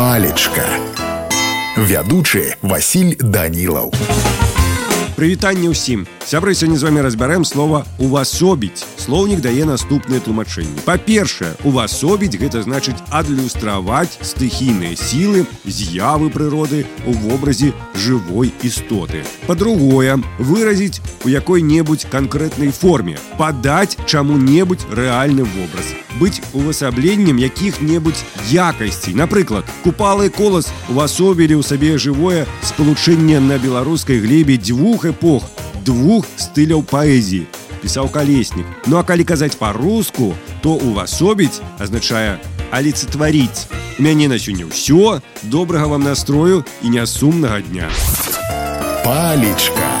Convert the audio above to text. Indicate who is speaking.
Speaker 1: палечка вядучы Васіль данілаў
Speaker 2: Прывітанне ўсім сябры сёння з вами разбярэм слова увасобіць слоўнік дае наступныя тлумачэнні па-першае увасобіць гэта значыць адлюстраваць стыхійныя сілы з'явы прыроды у вобразе жывой істоты па-другое выразіць у якой-небудзь канкрэтнай форме падаць чаму-небудзь рэальны вобраз быць увасабленнем якіх-небудзь якасцей напрыклад купалы колас увасобілі ў сабе жывое спалучэнне на беларускай глебе дзвюх эпох двух стыляў паэзіі пісаў калеснік ну а калі казаць па-руску то увасобіць азначае аліцетваріць мяне на сёння ўсё добрага вам настрою і нясумнага дня
Speaker 1: палечка